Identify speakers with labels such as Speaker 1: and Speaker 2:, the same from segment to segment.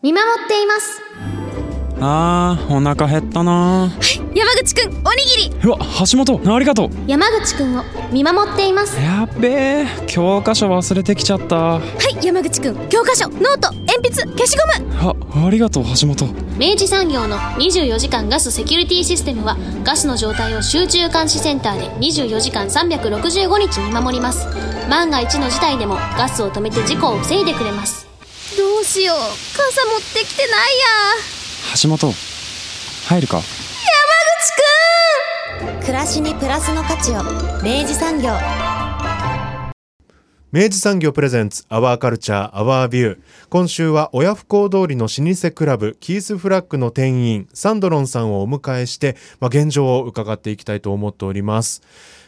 Speaker 1: 見守っています。
Speaker 2: あーお腹減ったな。
Speaker 1: 山口くんおにぎり。
Speaker 2: うわ橋本ありがとう。
Speaker 1: 山口くんを見守っています。
Speaker 2: やっべえ教科書忘れてきちゃった。
Speaker 1: はい山口くん教科書ノート鉛筆消しゴム。
Speaker 2: あありがとう橋本。
Speaker 3: 明治産業の24時間ガスセキュリティシステムはガスの状態を集中監視センターで24時間365日見守ります。万が一の事態でもガスを止めて事故を防いでくれます
Speaker 1: どうしよう。傘持ってきてないや。
Speaker 2: 橋本入るか？
Speaker 4: 暮らしにプラスの価値を。明治産業。
Speaker 5: 明治産業プレゼンツアワーカルチャーアワービュー今週は親不孝通りの老舗クラブキースフラッグの店員サンドロンさんをお迎えして、まあ、現状を伺っていきたいと思っております。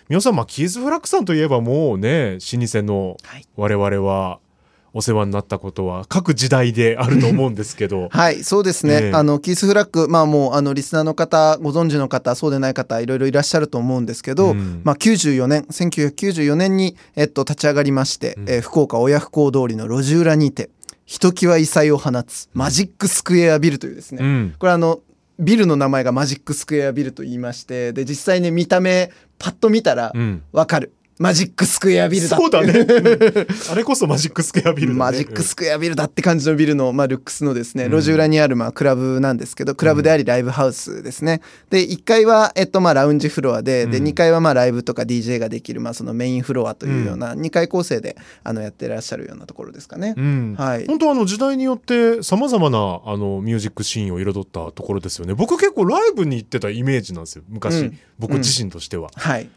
Speaker 5: 皆さん、まあ、キースフラッグさんといえばもうね老舗の我々はお世話になったことは各時代であると思うんですけど。
Speaker 6: はい、そうですね。
Speaker 5: ええ。
Speaker 6: あのキースフラッグ、まあもうあのリスナーの方、ご存知の方、そうでない方、いろいろいらっしゃると思うんですけど、
Speaker 5: うん。
Speaker 6: まあ94年、1994年にえっと立ち上がりまして、
Speaker 5: うん。
Speaker 6: えー福岡親不孝通りの路地裏にて、ひときわ異彩を放つマジックスクエアビルというですね。
Speaker 5: うん。
Speaker 6: これあのビルの名前がマジックスクエアビルと言いまして、で実際ね見た目パッと見たら
Speaker 5: うん。
Speaker 6: わかる。マジックスクエアビルだ
Speaker 5: そうだね。うん。あれこそマジックスクエアビルだね。
Speaker 6: マジックスクエアビルだって感じのビルの、まあ、ルックスのですね、
Speaker 5: うん。
Speaker 6: 路地裏にある、まあ、クラブなんですけど、クラブでありライブハウスですね。で、1階は、えっと、まあ、ラウンジフロアで、で、
Speaker 5: うん。
Speaker 6: 2階は、まあ、ライブとか DJ ができる、まあ、そのメインフロアというような、2階構成で、あの、やってらっしゃるようなところですかね。
Speaker 5: うん。
Speaker 6: はい。
Speaker 5: 本当あの時代によってさまざまなあのミュージックシーンを彩ったところですよね。僕結構ライブに行ってたイメージなんですよ昔、
Speaker 6: うん。
Speaker 5: 僕自身としては、
Speaker 6: はい。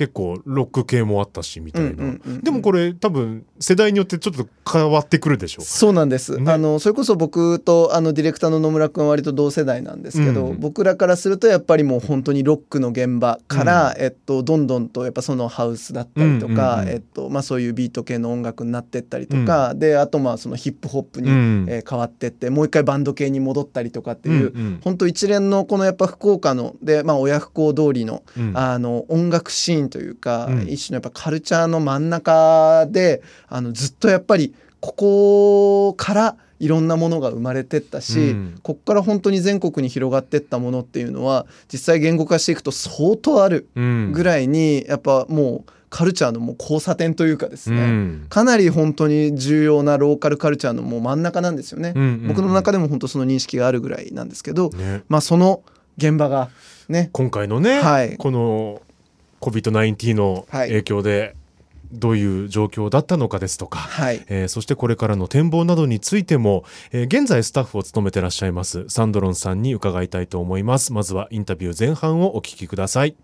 Speaker 5: 結構ロック系もあったしみたいな、
Speaker 6: うんうんうんうん。
Speaker 5: でもこれ多分世代によってちょっと変わってくるでしょ
Speaker 6: そうなんです、
Speaker 5: ね。
Speaker 6: あのそれこそ僕とあのディレクターの野村君は割と同世代なんですけど、
Speaker 5: うん
Speaker 6: 僕らからするとやっぱりもう本当にロックの現場から、えっと、どんどんとやっぱそのハウスだったりとか、
Speaker 5: うんうんうん。
Speaker 6: えっとまあ、そういうビート系の音楽になってったりとか、であとまあそのヒップホップに、
Speaker 5: うん。
Speaker 6: えー変わってってもう一回バンド系に戻ったりとかっていう、
Speaker 5: うんうん。
Speaker 6: 本当一連のこのやっぱ福岡ので、まあ、親不孝通りの
Speaker 5: うん。
Speaker 6: あの音楽シーンというか、
Speaker 5: うん。
Speaker 6: 一種のやっぱカルチャーの真ん中であのずっとやっぱりここからいろんなものが生まれてったし、
Speaker 5: うん。
Speaker 6: ここから本当に全国に広がってったものっていうのは実際言語化していくと相当ある
Speaker 5: うん。
Speaker 6: ぐらいにやっぱもうカルチャーのもう交差点というかですね、
Speaker 5: うん。
Speaker 6: かなり本当に重要なローカルカルチャーのもう真ん中なんですよね。
Speaker 5: うんうんうん。
Speaker 6: 僕の中でも本当その認識があるぐらいなんですけど、
Speaker 5: ね。
Speaker 6: まあその現場がね。
Speaker 5: 今回のね、
Speaker 6: はい。
Speaker 5: この COVID-19 の影響でどういう状況だったのかですとか、
Speaker 6: はい。
Speaker 5: えーそしてこれからの展望などについても、えー現在スタッフを務めてらっしゃいますサンドロンさんに伺いたいと思います。まずはインタビュー前半をお聞きください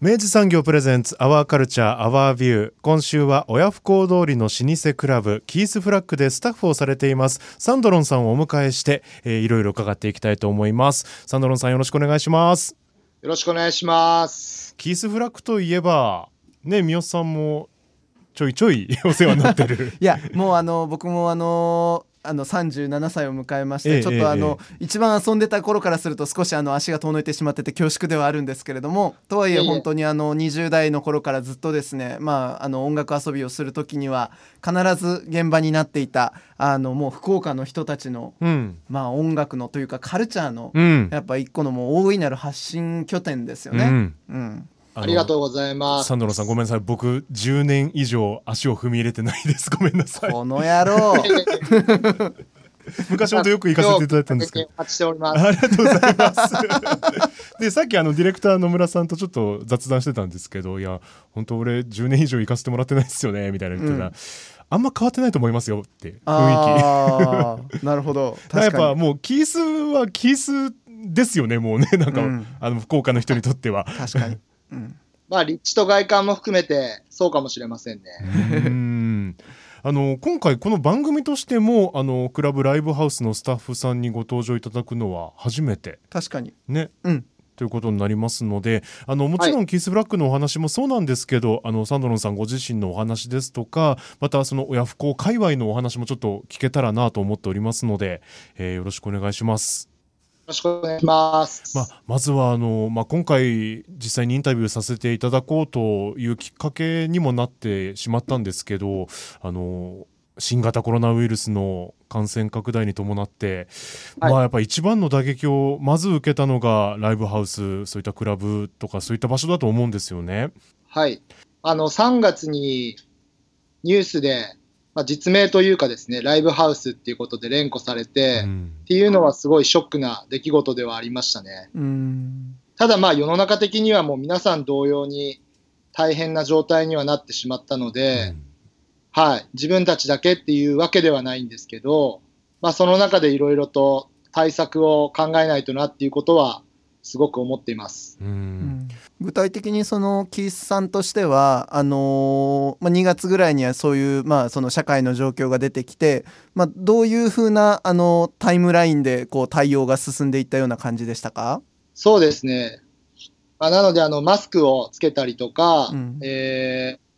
Speaker 5: 明治産業プレゼンツアワーカルチャーアワービュー今週は親不孝通りの老舗クラブキースフラッグでスタッフをされていますサンドロンさんをお迎えして、えーいろいろ伺っていきたいと思います。サンドロンさんよろしくお願いします。
Speaker 7: よろしくお願いします。
Speaker 5: キースフラッグといえばね三好さんもちょいちょい お世話になってる。
Speaker 6: いやもうあの僕もあのあの37歳を迎えまして、
Speaker 5: ええ
Speaker 6: ちょっとあの、
Speaker 5: え
Speaker 6: 一番遊んでた頃からすると少しあの足が遠のいてしまってて恐縮ではあるんですけれどもとはいえ本当にあの20代の頃からずっとですねまああの音楽遊びをする時には必ず現場になっていたあのもう福岡の人たちの
Speaker 5: うん。
Speaker 6: まあ音楽のというかカルチャーの、
Speaker 5: うん。
Speaker 6: やっぱ一個のもう大いなる発信拠点ですよね。
Speaker 5: うん。
Speaker 6: うん
Speaker 5: あ
Speaker 7: りがとうございます。
Speaker 5: サンドロンさんごめんなさい。僕10年以上足を踏み入れてないです。ごめんなさい。
Speaker 6: この野郎。
Speaker 5: 昔ほどよく行かせていただいたんですけど。
Speaker 7: お待ちしております。
Speaker 5: ありがとうござい。ます。でさっきあのディレクター野村さんとちょっと雑談してたんですけどい。や本当俺10年以上行かせてもらってない。ですよねみたい。な言ってたら、
Speaker 6: うん
Speaker 5: あんま変わってない。と思い。ますよって雰囲気。
Speaker 6: なるほど
Speaker 5: だからやっぱもうキースはキースですよねもうねなんか、
Speaker 6: うん
Speaker 5: あの福岡の人にとっては。
Speaker 6: 確かに、うん、
Speaker 7: まあ、立地と外観も含めて、そうかもしれませんね。
Speaker 5: うん。あの今回この番組としてもあのクラブライブハウスのスタッフさんにご登場いただくのは初めて。
Speaker 6: 確かに。
Speaker 5: ね、
Speaker 6: うん。
Speaker 5: ということになりますのであのもちろんキースブラックのお話もそうなんですけど、あのサンドロンさんご自身のお話ですとかまたその親不孝界隈のお話もちょっと聞けたらなと思っておりますので、えーよろしくお願いします。
Speaker 7: ろしくお願いします。
Speaker 5: まあ、まずはあの、まあ、今回実際にインタビューさせていただこうというきっかけにもなってしまったんですけどあの新型コロナウイルスの感染拡大に伴って、
Speaker 7: はい
Speaker 5: まあやっぱ一番の打撃をまず受けたのがライブハウスそういったクラブとかそういった場所だと思うんですよね。
Speaker 7: はい。あの、3月にニュースで、まあ、実名というかですね、ライブハウスっていうことで連呼されて、っ
Speaker 5: うん。
Speaker 7: ていうのはすごいショックな出来事ではありましたね。
Speaker 6: うん。
Speaker 7: ただまあ世の中的にはもう皆さん同様に大変な状態にはなってしまったので、はい、自分たちだけっていうわけではないんですけど、まあ、その中でいろいろと対策を考えないとなっていうことはすごく思っています。
Speaker 5: うん
Speaker 6: 具体的にそのキースさんとしてはあのーまあ、2月ぐらいにはそういう、まあ、その社会の状況が出てきて、まあ、どういうふうな、あのタイムラインでこう対応が進んでいったような感じでしたか？
Speaker 7: そうですね。まあ、なのであのマスクをつけたりとか、
Speaker 6: うん
Speaker 7: えー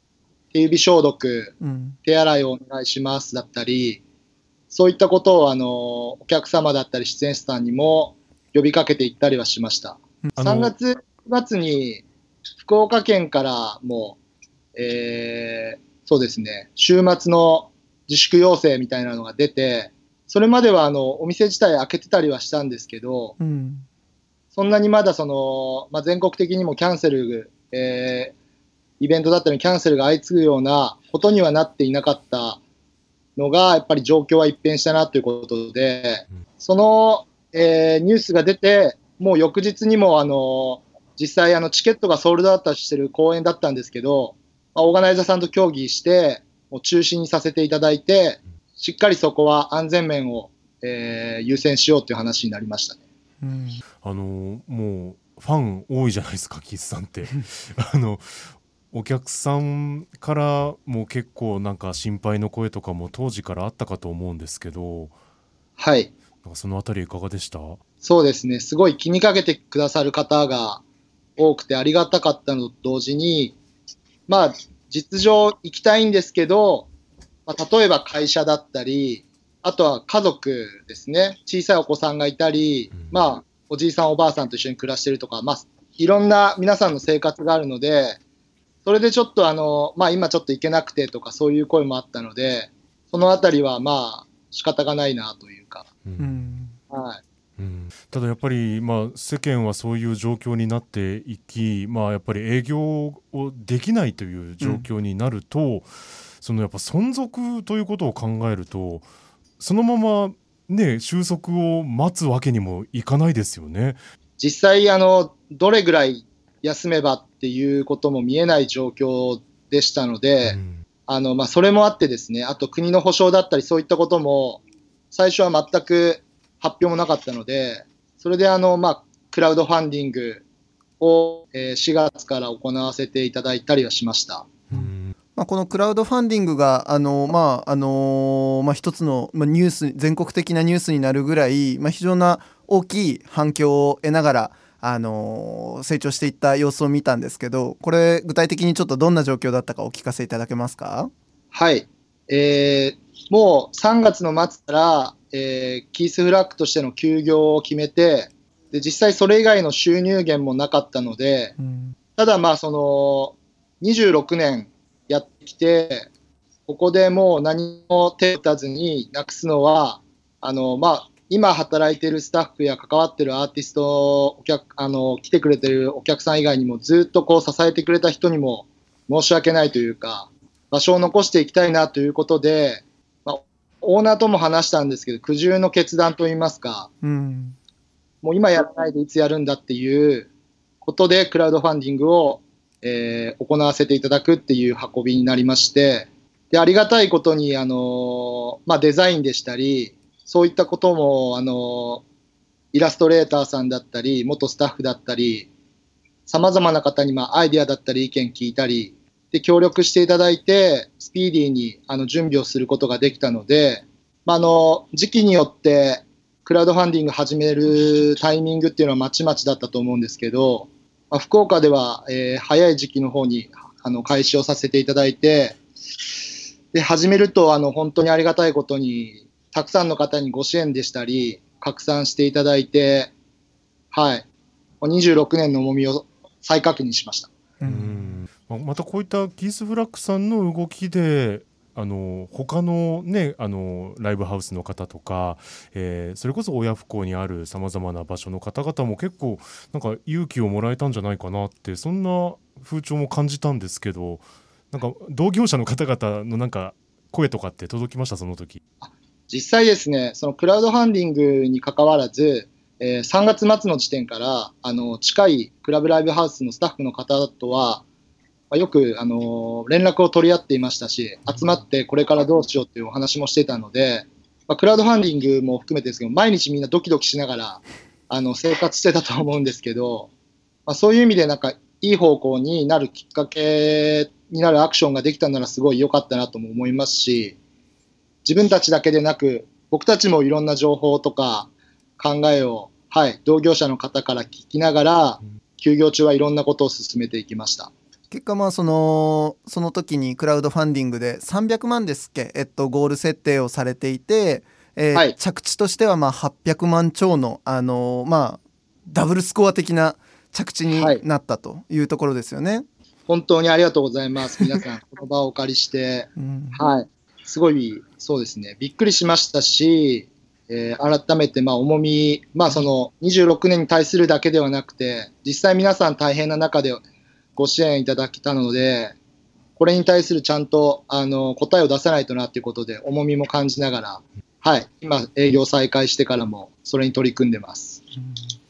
Speaker 7: 手指消毒、
Speaker 6: うん
Speaker 7: 手洗いをお願いしますだったり、そういったことをあのお客様だったり出演者さんにも呼びかけていったりはしました。
Speaker 5: あの
Speaker 7: 3月末に福岡県からも、えーそうですね、週末の自粛要請みたいなのが出て、それまではあのお店自体開けてたりはしたんですけど、
Speaker 6: うん。
Speaker 7: そんなにまだその、まあ、全国的にもキャンセル、えーイベントだったりキャンセルが相次ぐようなことにはなっていなかったのが、やっぱり状況は一変したなということで、
Speaker 5: うん。
Speaker 7: その、えーニュースが出て、もう翌日にもあの実際あのチケットがソールドアウトしてる公演だったんですけど、まあ、オーガナイザーさんと協議して、もう中止にさせていただいて、しっかりそこは安全面を、えー優先しようという話になりましたね。
Speaker 6: うん
Speaker 5: あのもうファン多いじゃないですかキースさんって。あのお客さんからも結構なんか心配の声とかも当時からあったかと思うんですけど
Speaker 7: はい。
Speaker 5: なんかそのあたりいかがでした？
Speaker 7: そうですね、すごい気にかけてくださる方が多くてありがたかったのと同時に、まあ、実情行きたいんですけど、まあ、例えば会社だったり、あとは家族ですね、小さいお子さんがいたり、
Speaker 5: うん。
Speaker 7: まあ、おじいさん、おばあさんと一緒に暮らしてるとか、まあ、いろんな皆さんの生活があるので、それでちょっとあの、まあ、今ちょっと行けなくてとか、そういう声もあったので、そのあたりはまあ、仕方がないなというか、
Speaker 5: うん。
Speaker 6: うん。
Speaker 7: はい。
Speaker 5: うんただやっぱり、まあ、世間はそういう状況になっていき、まあ、やっぱり営業をできないという状況になると、そのやっぱ存続ということを考えるとそのまま、ね、収束を待つわけにもいかないですよね。
Speaker 7: 実際あの、どれぐらい休めばっていうことも見えない状況でしたので、
Speaker 5: うん
Speaker 7: あのまあ、それもあってですね、あと国の保障だったり、そういったことも、最初は全く発表もなかったので、それであの、まあ、クラウドファンディングを、えー4月から行わせていただいたりはしました。
Speaker 5: うん
Speaker 6: まあ、このクラウドファンディングがあの、まああのまあ、一つの、まあ、ニュース全国的なニュースになるぐらい、まあ、非常な大きい反響を得ながら、あの成長していった様子を見たんですけどこれ具体的にちょっとどんな状況だったかお聞かせいただけますか？
Speaker 7: はい。えーもう3月の末から、えーキースフラッグとしての休業を決めて、で実際それ以外の収入源もなかったので、
Speaker 6: うん。
Speaker 7: ただまあその26年やってきて、ここでもう何も手を打たずになくすのは、あのまあ、今働いているスタッフや関わっているアーティスト、お客あの来てくれてるお客さん以外にもずっとこう支えてくれた人にも申し訳ないというか、場所を残していきたいなということで、まあ、オーナーとも話したんですけど、苦渋の決断といいますか、
Speaker 6: うん。
Speaker 7: もう今やらないでいつやるんだっていうことで、クラウドファンディングを、えー行わせていただくっていう運びになりまして、でありがたいことに、あのーまあ、デザインでしたり、そういったことも、あのーイラストレーターさんだったり、元スタッフだったり、さまざまな方に、まあ、アイディアだったり、意見聞いたり、で協力していただいて、スピーディーにあの準備をすることができたので、まあ、あの時期によって、クラウドファンディング始めるタイミングっていうのはまちまちだったと思うんですけど、まあ、福岡では、えー早い時期の方にあの開始をさせていただいて、で始めるとあの本当にありがたいことに、たくさんの方にご支援でしたり、拡散していただいて、はい、26年の重みを再確認しました。
Speaker 6: う
Speaker 5: んまたこういったキース・フラッグさんの動きであの他のねあのライブハウスの方とか、えーそれこそ親不孝にあるさまざまな場所の方々も結構なんか勇気をもらえたんじゃないかなってそんな風潮も感じたんですけどなんか同業者の方々のなんか声とかって届きました？その時。
Speaker 7: 実際ですね、そのクラウドファンディングに関わらず、えー3月末の時点から、あの、近いクラブライブハウスのスタッフの方とは、まあよく、あの、連絡を取り合っていましたし、集まってこれからどうしようっていうお話もしてたので、まあ、クラウドファンディングも含めてですけど、毎日みんなドキドキしながら、あの、生活してたと思うんですけど、まあ、そういう意味でなんか、いい方向になるきっかけになるアクションができたならすごい良かったなとも思いますし、自分たちだけでなく、僕たちもいろんな情報とか考えを、はい、同業者の方から聞きながら、休業中はいろんなことを進めていきました。
Speaker 6: 結果まあそのその時にクラウドファンディングで300万ですっけ、えっと、ゴール設定をされていて、えー
Speaker 7: はい。
Speaker 6: 着地としてはまあ800万超の、あのーまあダブルスコア的な着地に
Speaker 7: はい。
Speaker 6: なったというところですよね。
Speaker 7: 本当にありがとうございます。皆さん、この場をお借りして、
Speaker 6: うん。
Speaker 7: はい、すごい、そうですね、びっくりしましたし、えー改めて、まあ、重み、まあ、その、26年に対するだけではなくて、実際皆さん大変な中でご支援いただけたので、これに対するちゃんと、あの、答えを出さないとなっていうことで、重みも感じながら、はい、今、営業再開してからも、それに取り組んでます。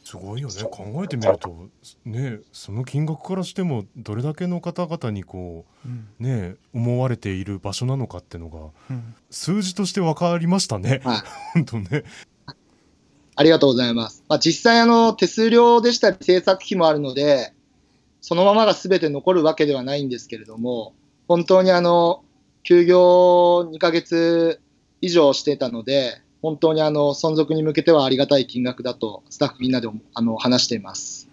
Speaker 5: すごいよね考えてみるとねその金額からしてもどれだけの方々にこ
Speaker 6: う
Speaker 5: ね思われている場所なのかってのが
Speaker 6: うん
Speaker 5: 数字として分かりましたね。
Speaker 7: はい
Speaker 5: 本当ね。
Speaker 7: ありがとうございます。まあ、実際、あの、手数料でしたり制作費もあるので、そのままが全て残るわけではないんですけれども、本当にあの、休業2ヶ月以上してたので、本当にあの、存続に向けてはありがたい金額だと、スタッフみんなであの話しています。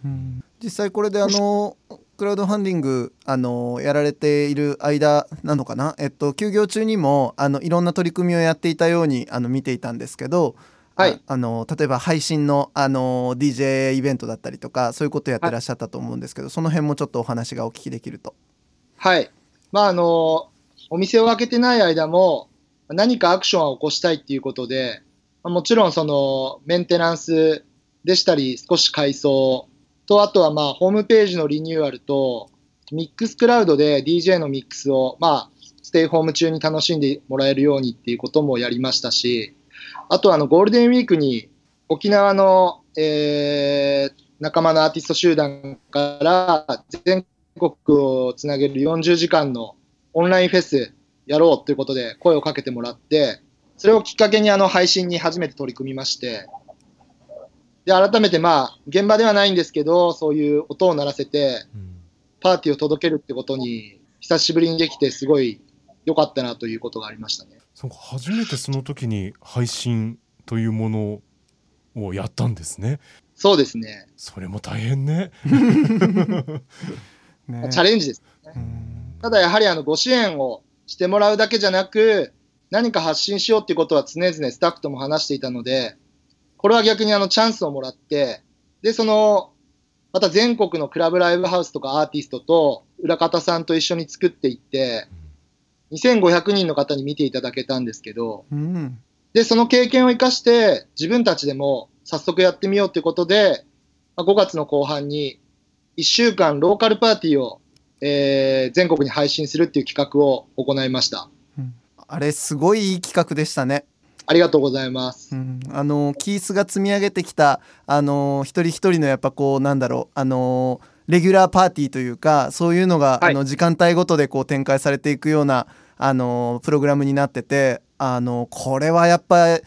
Speaker 6: 実際これであのクラウドファンディングあのやられている間なのかな、えっと、休業中にもあのいろんな取り組みをやっていたようにあの見ていたんですけど、
Speaker 7: はい
Speaker 6: ああの例えば配信のあの DJ イベントだったりとかそういうことやってらっしゃったと思うんですけど、その辺もちょっとお話がお聞きできると。
Speaker 7: はい。まあ、あの、お店を開けてない間も、何かアクションを起こしたいっていうことで、まあもちろんそのメンテナンスでしたり、少し改装と、あとはまあ、ホームページのリニューアルと、ミックスクラウドで DJ のミックスを、まあ、ステイホーム中に楽しんでもらえるようにっていうこともやりましたし、あとはあのゴールデンウィークに沖縄の、えー仲間のアーティスト集団から全国をつなげる40時間のオンラインフェスやろうということで声をかけてもらって、それをきっかけにあの配信に初めて取り組みまして、で、改めてまあ、現場ではないんですけど、そういう音を鳴らせて、パーティーを届けるってことに、久しぶりにできて、すごい良かったなということがありましたね。
Speaker 5: そうか初めてその時に配信というものをやったんですね。
Speaker 7: そうですね。
Speaker 5: それも大変ね。
Speaker 6: ね
Speaker 7: チャレンジです。ただやはりあのご支援をしてもらうだけじゃなく、何か発信しようっていうことは常々スタッフとも話していたので、これは逆にあのチャンスをもらって、で、その、また全国のクラブライブハウスとかアーティストと裏方さんと一緒に作っていって、2500人の方に見ていただけたんですけど、
Speaker 6: うん
Speaker 7: で、その経験を生かして、自分たちでも早速やってみようということで、まあ5月の後半に1週間ローカルパーティーを、えー全国に配信するっていう企画を行いました。
Speaker 6: あれすごいいい企画でしたね。
Speaker 7: ありがとうございます。
Speaker 6: うんあのキースが積み上げてきたあの一人一人のやっぱこうなんだろうあのレギュラーパーティーというかそういうのが、
Speaker 7: はい
Speaker 6: あの時間帯ごとでこう展開されていくようなあのプログラムになっててあのこれはやっぱ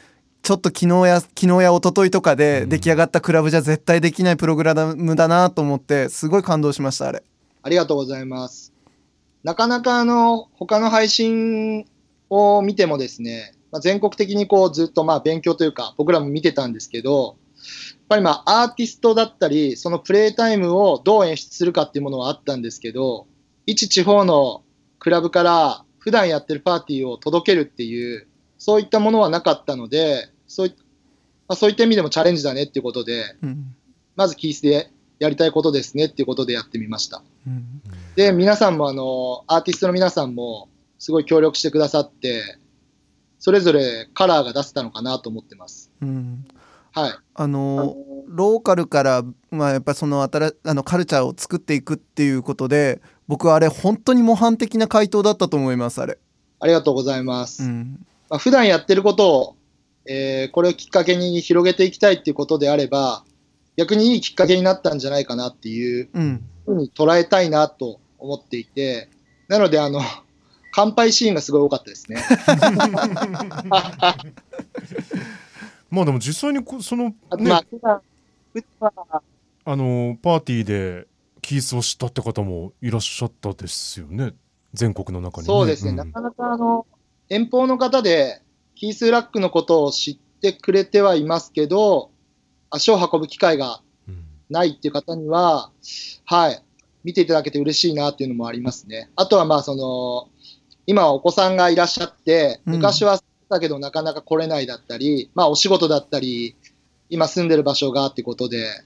Speaker 6: ちょっと昨日や昨日や一昨日とかで出来上がったクラブじゃ絶対できないプログラムだなと思ってすごい感動しましたあれ。
Speaker 7: ありがとうございます。なかなかあの、他の配信を見てもですね、まあ、全国的にこうずっとまあ勉強というか、僕らも見てたんですけど、ぱりまあアーティストだったり、そのプレイタイムをどう演出するかっていうものはあったんですけど、一地方のクラブから普段やってるパーティーを届けるっていう、そういったものはなかったので、そうい,、まあ、そういった意味でもチャレンジだねっていうことで、
Speaker 6: うん
Speaker 7: まずキースでやりたいことですねっていうことでやってみました。
Speaker 6: うん
Speaker 7: で、皆さんもあの、アーティストの皆さんも、すごい協力してくださって、それぞれカラーが出せたのかなと思ってます。
Speaker 6: うん
Speaker 7: はい。
Speaker 6: あのローカルから、まあ、やっぱりその新あのカルチャーを作っていくっていうことで僕はあれ本当に模範的な回答だったと思いますあれ。
Speaker 7: ありがとうございます。
Speaker 6: うん
Speaker 7: まあ、普段やってることを、えーこれをきっかけに広げていきたいっていうことであれば、逆にいいきっかけになったんじゃないかなっていう
Speaker 6: うん
Speaker 7: ふうに捉えたいなと思っていて、なので、あの、乾杯シーンがすごい多かったですね。
Speaker 5: まあでも実際にこそのね。
Speaker 7: まあ、
Speaker 5: あのパーティーでキースを知ったって方もいらっしゃったですよね。全国の中に、ね、
Speaker 7: そうですね、
Speaker 5: ん。
Speaker 7: なかなかあの遠方の方でキース・ラックのことを知ってくれてはいますけど、足を運ぶ機会が
Speaker 5: うん。
Speaker 7: ないっていう方には、はい、見ていただけて嬉しいなっていうのもありますね。あとはまあその、今はお子さんがいらっしゃって、
Speaker 6: うん。
Speaker 7: 昔はだけどなかなか来れないだったり、まあお仕事だったり、今住んでる場所がってことで、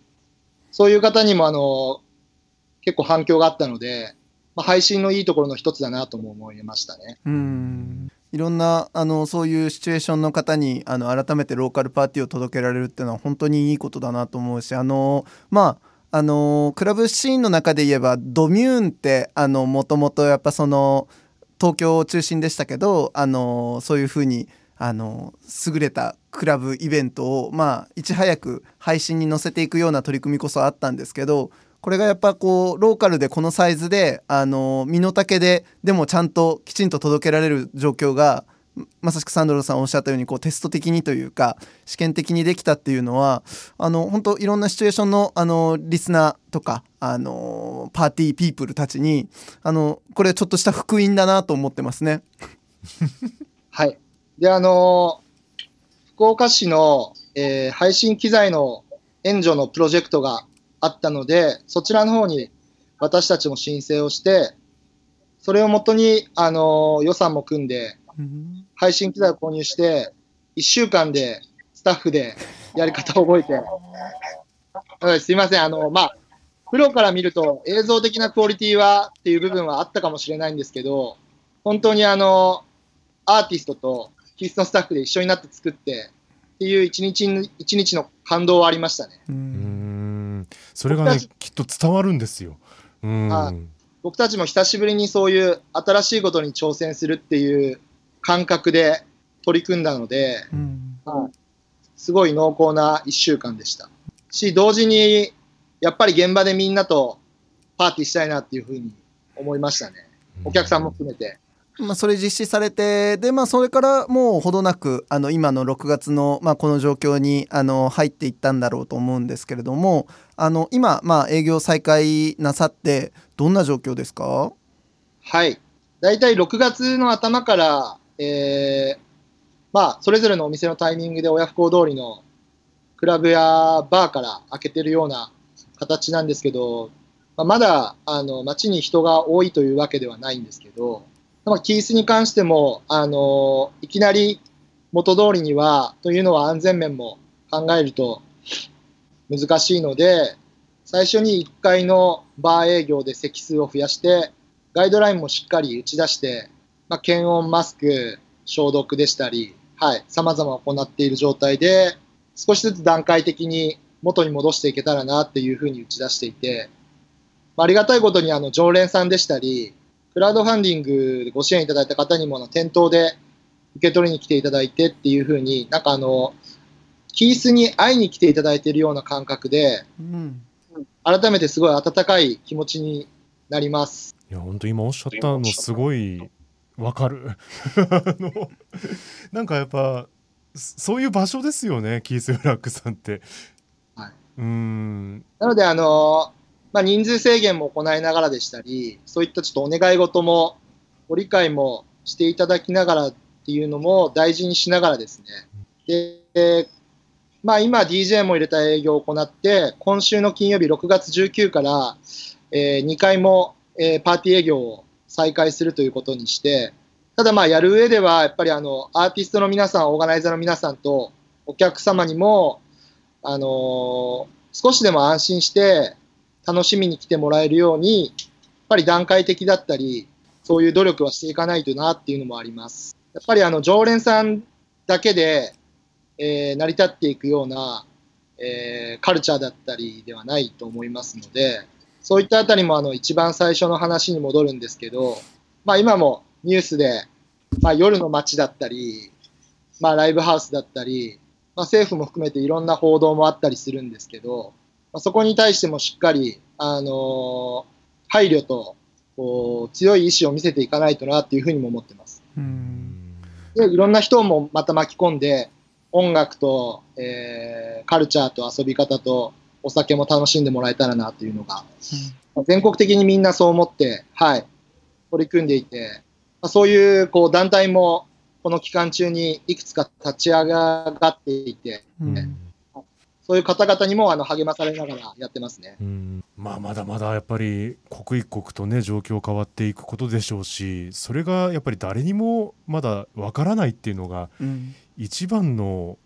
Speaker 7: そういう方にもあの、結構反響があったので、まあ、配信のいいところの一つだなとも思いましたね。
Speaker 6: うんいろんなあのそういうシチュエーションの方にあの改めてローカルパーティーを届けられるっていうのは本当にいいことだなと思うしあのまああのクラブシーンの中で言えばドミューンってもともとやっぱその東京中心でしたけどあのそういうふうにあの優れたクラブイベントをまあいち早く配信に載せていくような取り組みこそあったんですけどこれがやっぱこうローカルでこのサイズであの身の丈ででもちゃんときちんと届けられる状況がまさしくサンドロさんおっしゃったようにこうテスト的にというか試験的にできたっていうのはあの本当いろんなシチュエーションのあのリスナーとかあのパーティーピープルたちにあのこれちょっとした福音だなと思ってますね。
Speaker 7: はい。で、あの福岡市の、えー配信機材の援助のプロジェクトがあったので、そちらの方に私たちも申請をして、それをもとに、あの予算も組んで、配信機材を購入して、1週間でスタッフでやり方を覚えて、はいすいません、あの、まあ、プロから見ると映像的なクオリティはっていう部分はあったかもしれないんですけど、本当にあの、アーティストとキースのスタッフで一緒になって作ってっていう一日の一日の感動はありましたね。
Speaker 5: うーん。それがねきっと伝わるんですよ。うん。
Speaker 7: はい。僕たちも久しぶりにそういう新しいことに挑戦するっていう感覚で取り組んだので、
Speaker 6: うん
Speaker 7: すごい濃厚な1週間でした。し、同時にやっぱり現場でみんなとパーティーしたいなっていうふうに思いましたね。お客さんも含めて。
Speaker 6: まあ、それ実施されてで、まあ、それからもうほどなくあの今の6月の、まあ、この状況にあの入っていったんだろうと思うんですけれどもあの今、まあ、営業再開なさってどんな状況ですか？
Speaker 7: はい。大体6月の頭から、えー、まあ、それぞれのお店のタイミングで親不孝通りのクラブやバーから開けてるような形なんですけど、まあ、まだ、あの、街に人が多いというわけではないんですけど、まあ、キースに関しても、あの、いきなり元通りには、というのは安全面も考えると難しいので、最初に1階のバー営業で席数を増やして、ガイドラインもしっかり打ち出して、まあ、検温、マスク、消毒でしたり、はい、様々行っている状態で、少しずつ段階的に元に戻していけたらなっていうふうに打ち出していて、まあありがたいことにあの常連さんでしたり、クラウドファンディングでご支援いただいた方にもあの店頭で受け取りに来ていただいてっていうふうに、なんかあの、キースに会いに来ていただいているような感覚で、
Speaker 6: うん
Speaker 7: 改めてすごい温かい気持ちになります。
Speaker 5: いや本当今おっしゃったのすごいわかる。あのなんかやっぱそそういう場所ですよねキース・フラッグさんって、
Speaker 7: はい。う
Speaker 5: ーん。
Speaker 7: なので、あのまあ、人数制限も行いながらでしたり、そういったちょっとお願い事もご理解もしていただきながらっていうのも大事にしながらですね。で、えーまあ、今 DJ も入れた営業を行って、今週の金曜日6月19から、え2回も、えーパーティー営業を再開するということにして、ただまあやる上では、やっぱりあの、アーティストの皆さん、オーガナイザーの皆さんと、お客様にも、あのー少しでも安心して楽しみに来てもらえるように、やっぱり段階的だったり、そういう努力はしていかないとなっていうのもあります。やっぱりあの常連さんだけで、えー成り立っていくような、えーカルチャーだったりではないと思いますので、そういったあたりもあの一番最初の話に戻るんですけど、まあ、今もニュースで、まあ、夜の街だったり、まあ、ライブハウスだったり、まあ、政府も含めていろんな報道もあったりするんですけど、まあ、そこに対してもしっかり、あのー配慮とこう強い意志を見せていかないとなっていうふうにも思ってます。でいろんな人もまた巻き込んで、音楽と、えーカルチャーと遊び方とお酒も楽しんでもらえたらなというのが、まあ全国的にみんなそう思って、はい、取り組んでいて、まあ、そういうこう団体もこの期間中にいくつか立ち上がっていて、
Speaker 6: うん。
Speaker 7: そういう方々にもあの励まされながらやってますね。
Speaker 5: うん。まあまだまだやっぱり刻一刻とね状況変わっていくことでしょうしそれがやっぱり誰にもまだわからないっていうのが
Speaker 6: うん。
Speaker 5: 一番の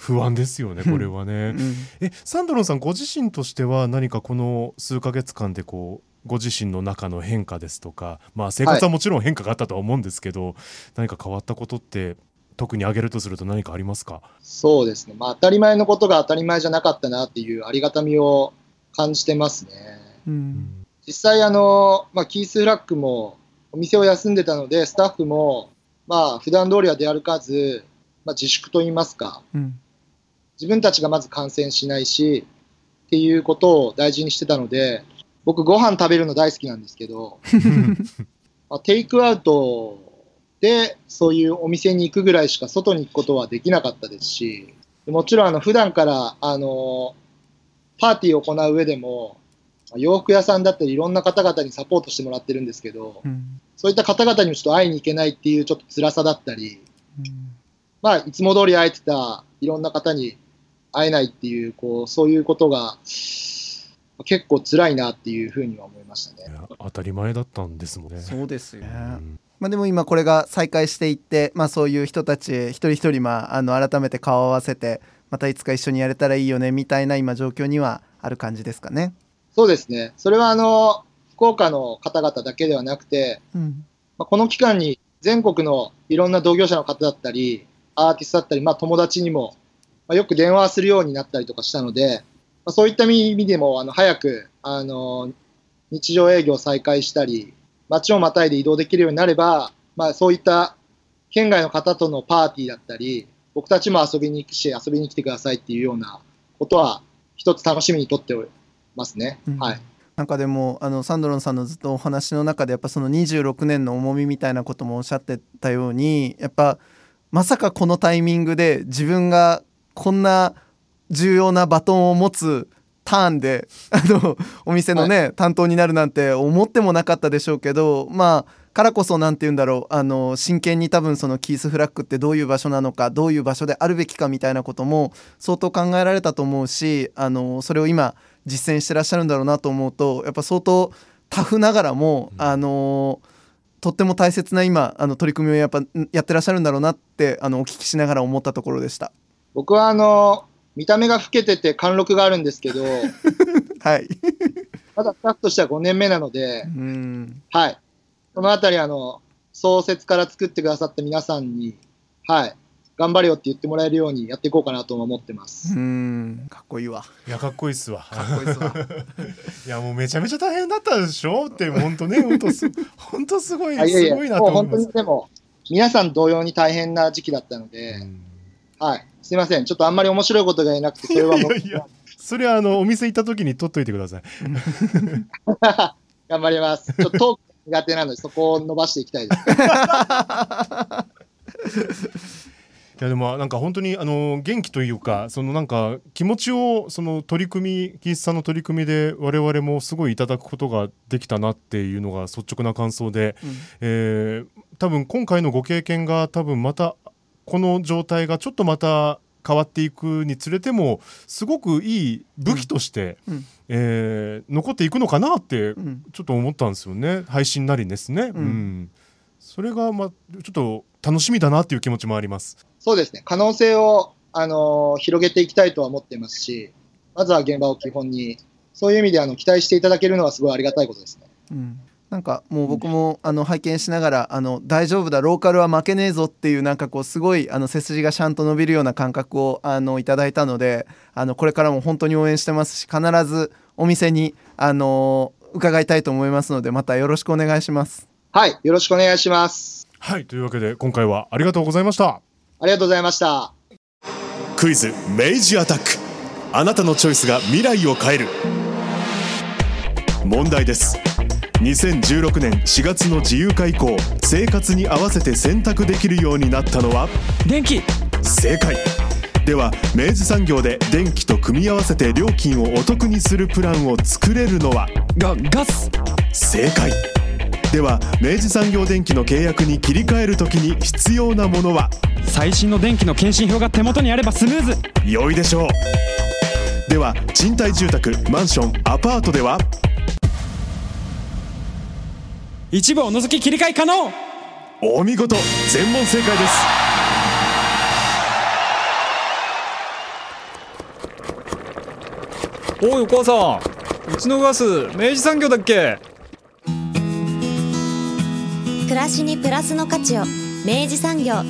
Speaker 5: 不安ですよねこれはね。
Speaker 6: うん
Speaker 5: えサンドロンさんご自身としては何かこの数ヶ月間でこうご自身の中の変化ですとか、まあ、生活はもちろん変化があったとは思うんですけど、何か変わったことって特に挙げるとすると何かありますか？
Speaker 7: そうですね。まあ当たり前のことが当たり前じゃなかったなっていうありがたみを感じてますね。
Speaker 6: うん
Speaker 7: 実際あの、まあ、キース・フラッグもお店を休んでたので、スタッフも、まあ、普段通りは出歩かず、まあ、自粛といいますか、
Speaker 6: うん
Speaker 7: 自分たちがまず感染しないし、っていうことを大事にしてたので、僕、ご飯食べるの大好きなんですけど、まあ、テイクアウトでそういうお店に行くぐらいしか外に行くことはできなかったですし、もちろんあの普段からあのパーティーを行う上でも、まあ洋服屋さんだったりいろんな方々にサポートしてもらってるんですけど、
Speaker 6: うん。
Speaker 7: そういった方々にもちょっと会いに行けないっていうちょっと辛さだったり、まあ、いつも通り会えてたいろんな方に会えないっていう、こう、そういうことが結構辛いなっていうふうには思いましたね。
Speaker 5: 当たり前だったんですもんね。
Speaker 6: そうですよね。
Speaker 5: うん
Speaker 6: まあ、でも今これが再開していって、まあ、そういう人たち一人一人、まあ、あの改めて顔を合わせてまたいつか一緒にやれたらいいよねみたいな今状況にはある感じですかね。
Speaker 7: そうですね。それはあの、福岡の方々だけではなくて、
Speaker 6: うん
Speaker 7: まあ、この期間に全国のいろんな同業者の方だったり、アーティストだったり、まあ、友達にも、まあ、よく電話するようになったりとかしたので、まあ、そういった意味でもあの早くあの日常営業再開したり、街をまたいで移動できるようになれば、まあ、そういった県外の方とのパーティーだったり、僕たちも遊びに行くし、遊びに来てくださいっていうようなことは、一つ楽しみにとってますね。
Speaker 6: うん
Speaker 7: はい。
Speaker 6: なんかでもあのサンドロンさんのずっとお話の中でやっぱその26年の重みみたいなこともおっしゃってたようにやっぱまさかこのタイミングで自分がこんな重要なバトンを持つターンで あのお店のね、担当になるなんて思ってもなかったでしょうけどまあからこそなんて言うんだろうあの真剣に多分そのキースフラッグってどういう場所なのかどういう場所であるべきかみたいなことも相当考えられたと思うしあのそれを今実践してらっしゃるんだろうなと思うとやっぱ相当タフながらも、あのとっても大切な今あの取り組みをやっぱやってらっしゃるんだろうなってあのお聞きしながら思ったところでした。
Speaker 7: 僕はあの、見た目が老けてて貫禄があるんですけど、
Speaker 6: はい。
Speaker 7: まだスタッフとしては5年目なので
Speaker 6: う、ん。
Speaker 7: はい。そのあたり、あの、創設から作ってくださった皆さんに、はい。頑張れよって言ってもらえるようにやっていこうかなとも思ってます。
Speaker 6: うん。かっこいいわ。
Speaker 5: いやかっこいいっすわ。
Speaker 6: かっこいいっすわ。
Speaker 5: いやもうめちゃめちゃ大変だったでしょ？って本当ね本当す 本当すごい
Speaker 7: あいやいや
Speaker 5: すごいなと
Speaker 7: もう本当
Speaker 5: 思います。
Speaker 7: にでも、皆さん同様に大変な時期だったので、
Speaker 5: うん
Speaker 7: はい。すいません。ちょっとあんまり面白いことが言えなくて、それはもう
Speaker 5: いやいやそれはあのお店行った時に取っといてください。
Speaker 7: 頑張ります。ちょっとトーク苦手なので、そこを伸ばしていきたいです。
Speaker 5: いやでもなんか本当にあの元気というかそのなんか気持ちをその取り組みキースさんの取り組みで我々もすごいいただくことができたなっていうのが率直な感想で、えー多分今回のご経験が多分またこの状態がちょっとまた変わっていくにつれてもすごくいい武器として、
Speaker 6: うん
Speaker 5: えー残っていくのかなって
Speaker 6: うん。
Speaker 5: ちょっと思ったんですよね配信なりですね、うんそれがまあちょっと楽しみだなっていう気持ちもあります。
Speaker 7: そうですね。可能性を、あのー広げていきたいとは思っていますし、まずは現場を基本に、そういう意味であの期待していただけるのはすごいありがたいことですね。
Speaker 6: うん。なんかもう僕もあの拝見しながらあの大丈夫だローカルは負けねえぞっていうなんかこうすごいあの背筋がシャンと伸びるような感覚をあのいただいたのであのこれからも本当に応援してますし必ずお店にあの伺いたいと思いますのでまたよろしくお願いします。
Speaker 7: はい、よろしくお願いします。
Speaker 8: はいというわけで今回はありがとうございました
Speaker 7: ありがとうございました。
Speaker 5: クイズ明治アタックあなたのチョイスが未来を変える問題です2016年4月の自由化以降生活に合わせて選択できるようになったのは？
Speaker 2: 電気。
Speaker 5: 正解。では明治産業で電気と組み合わせて料金をお得にするプランを作れるのは？
Speaker 2: がガス。
Speaker 5: 正解。では明治産業電機の契約に切り替えるときに必要なものは？
Speaker 2: 最新の電気の検針票が手元にあればスムーズ。
Speaker 5: 良いでしょう。では賃貸住宅マンションアパートでは？
Speaker 2: 一部を除き切り替え可能。
Speaker 5: お見事全問正解です。
Speaker 9: おいお母さん。うちのガス明治産業だっけ？
Speaker 4: 暮らしにプラスの価値を明治産業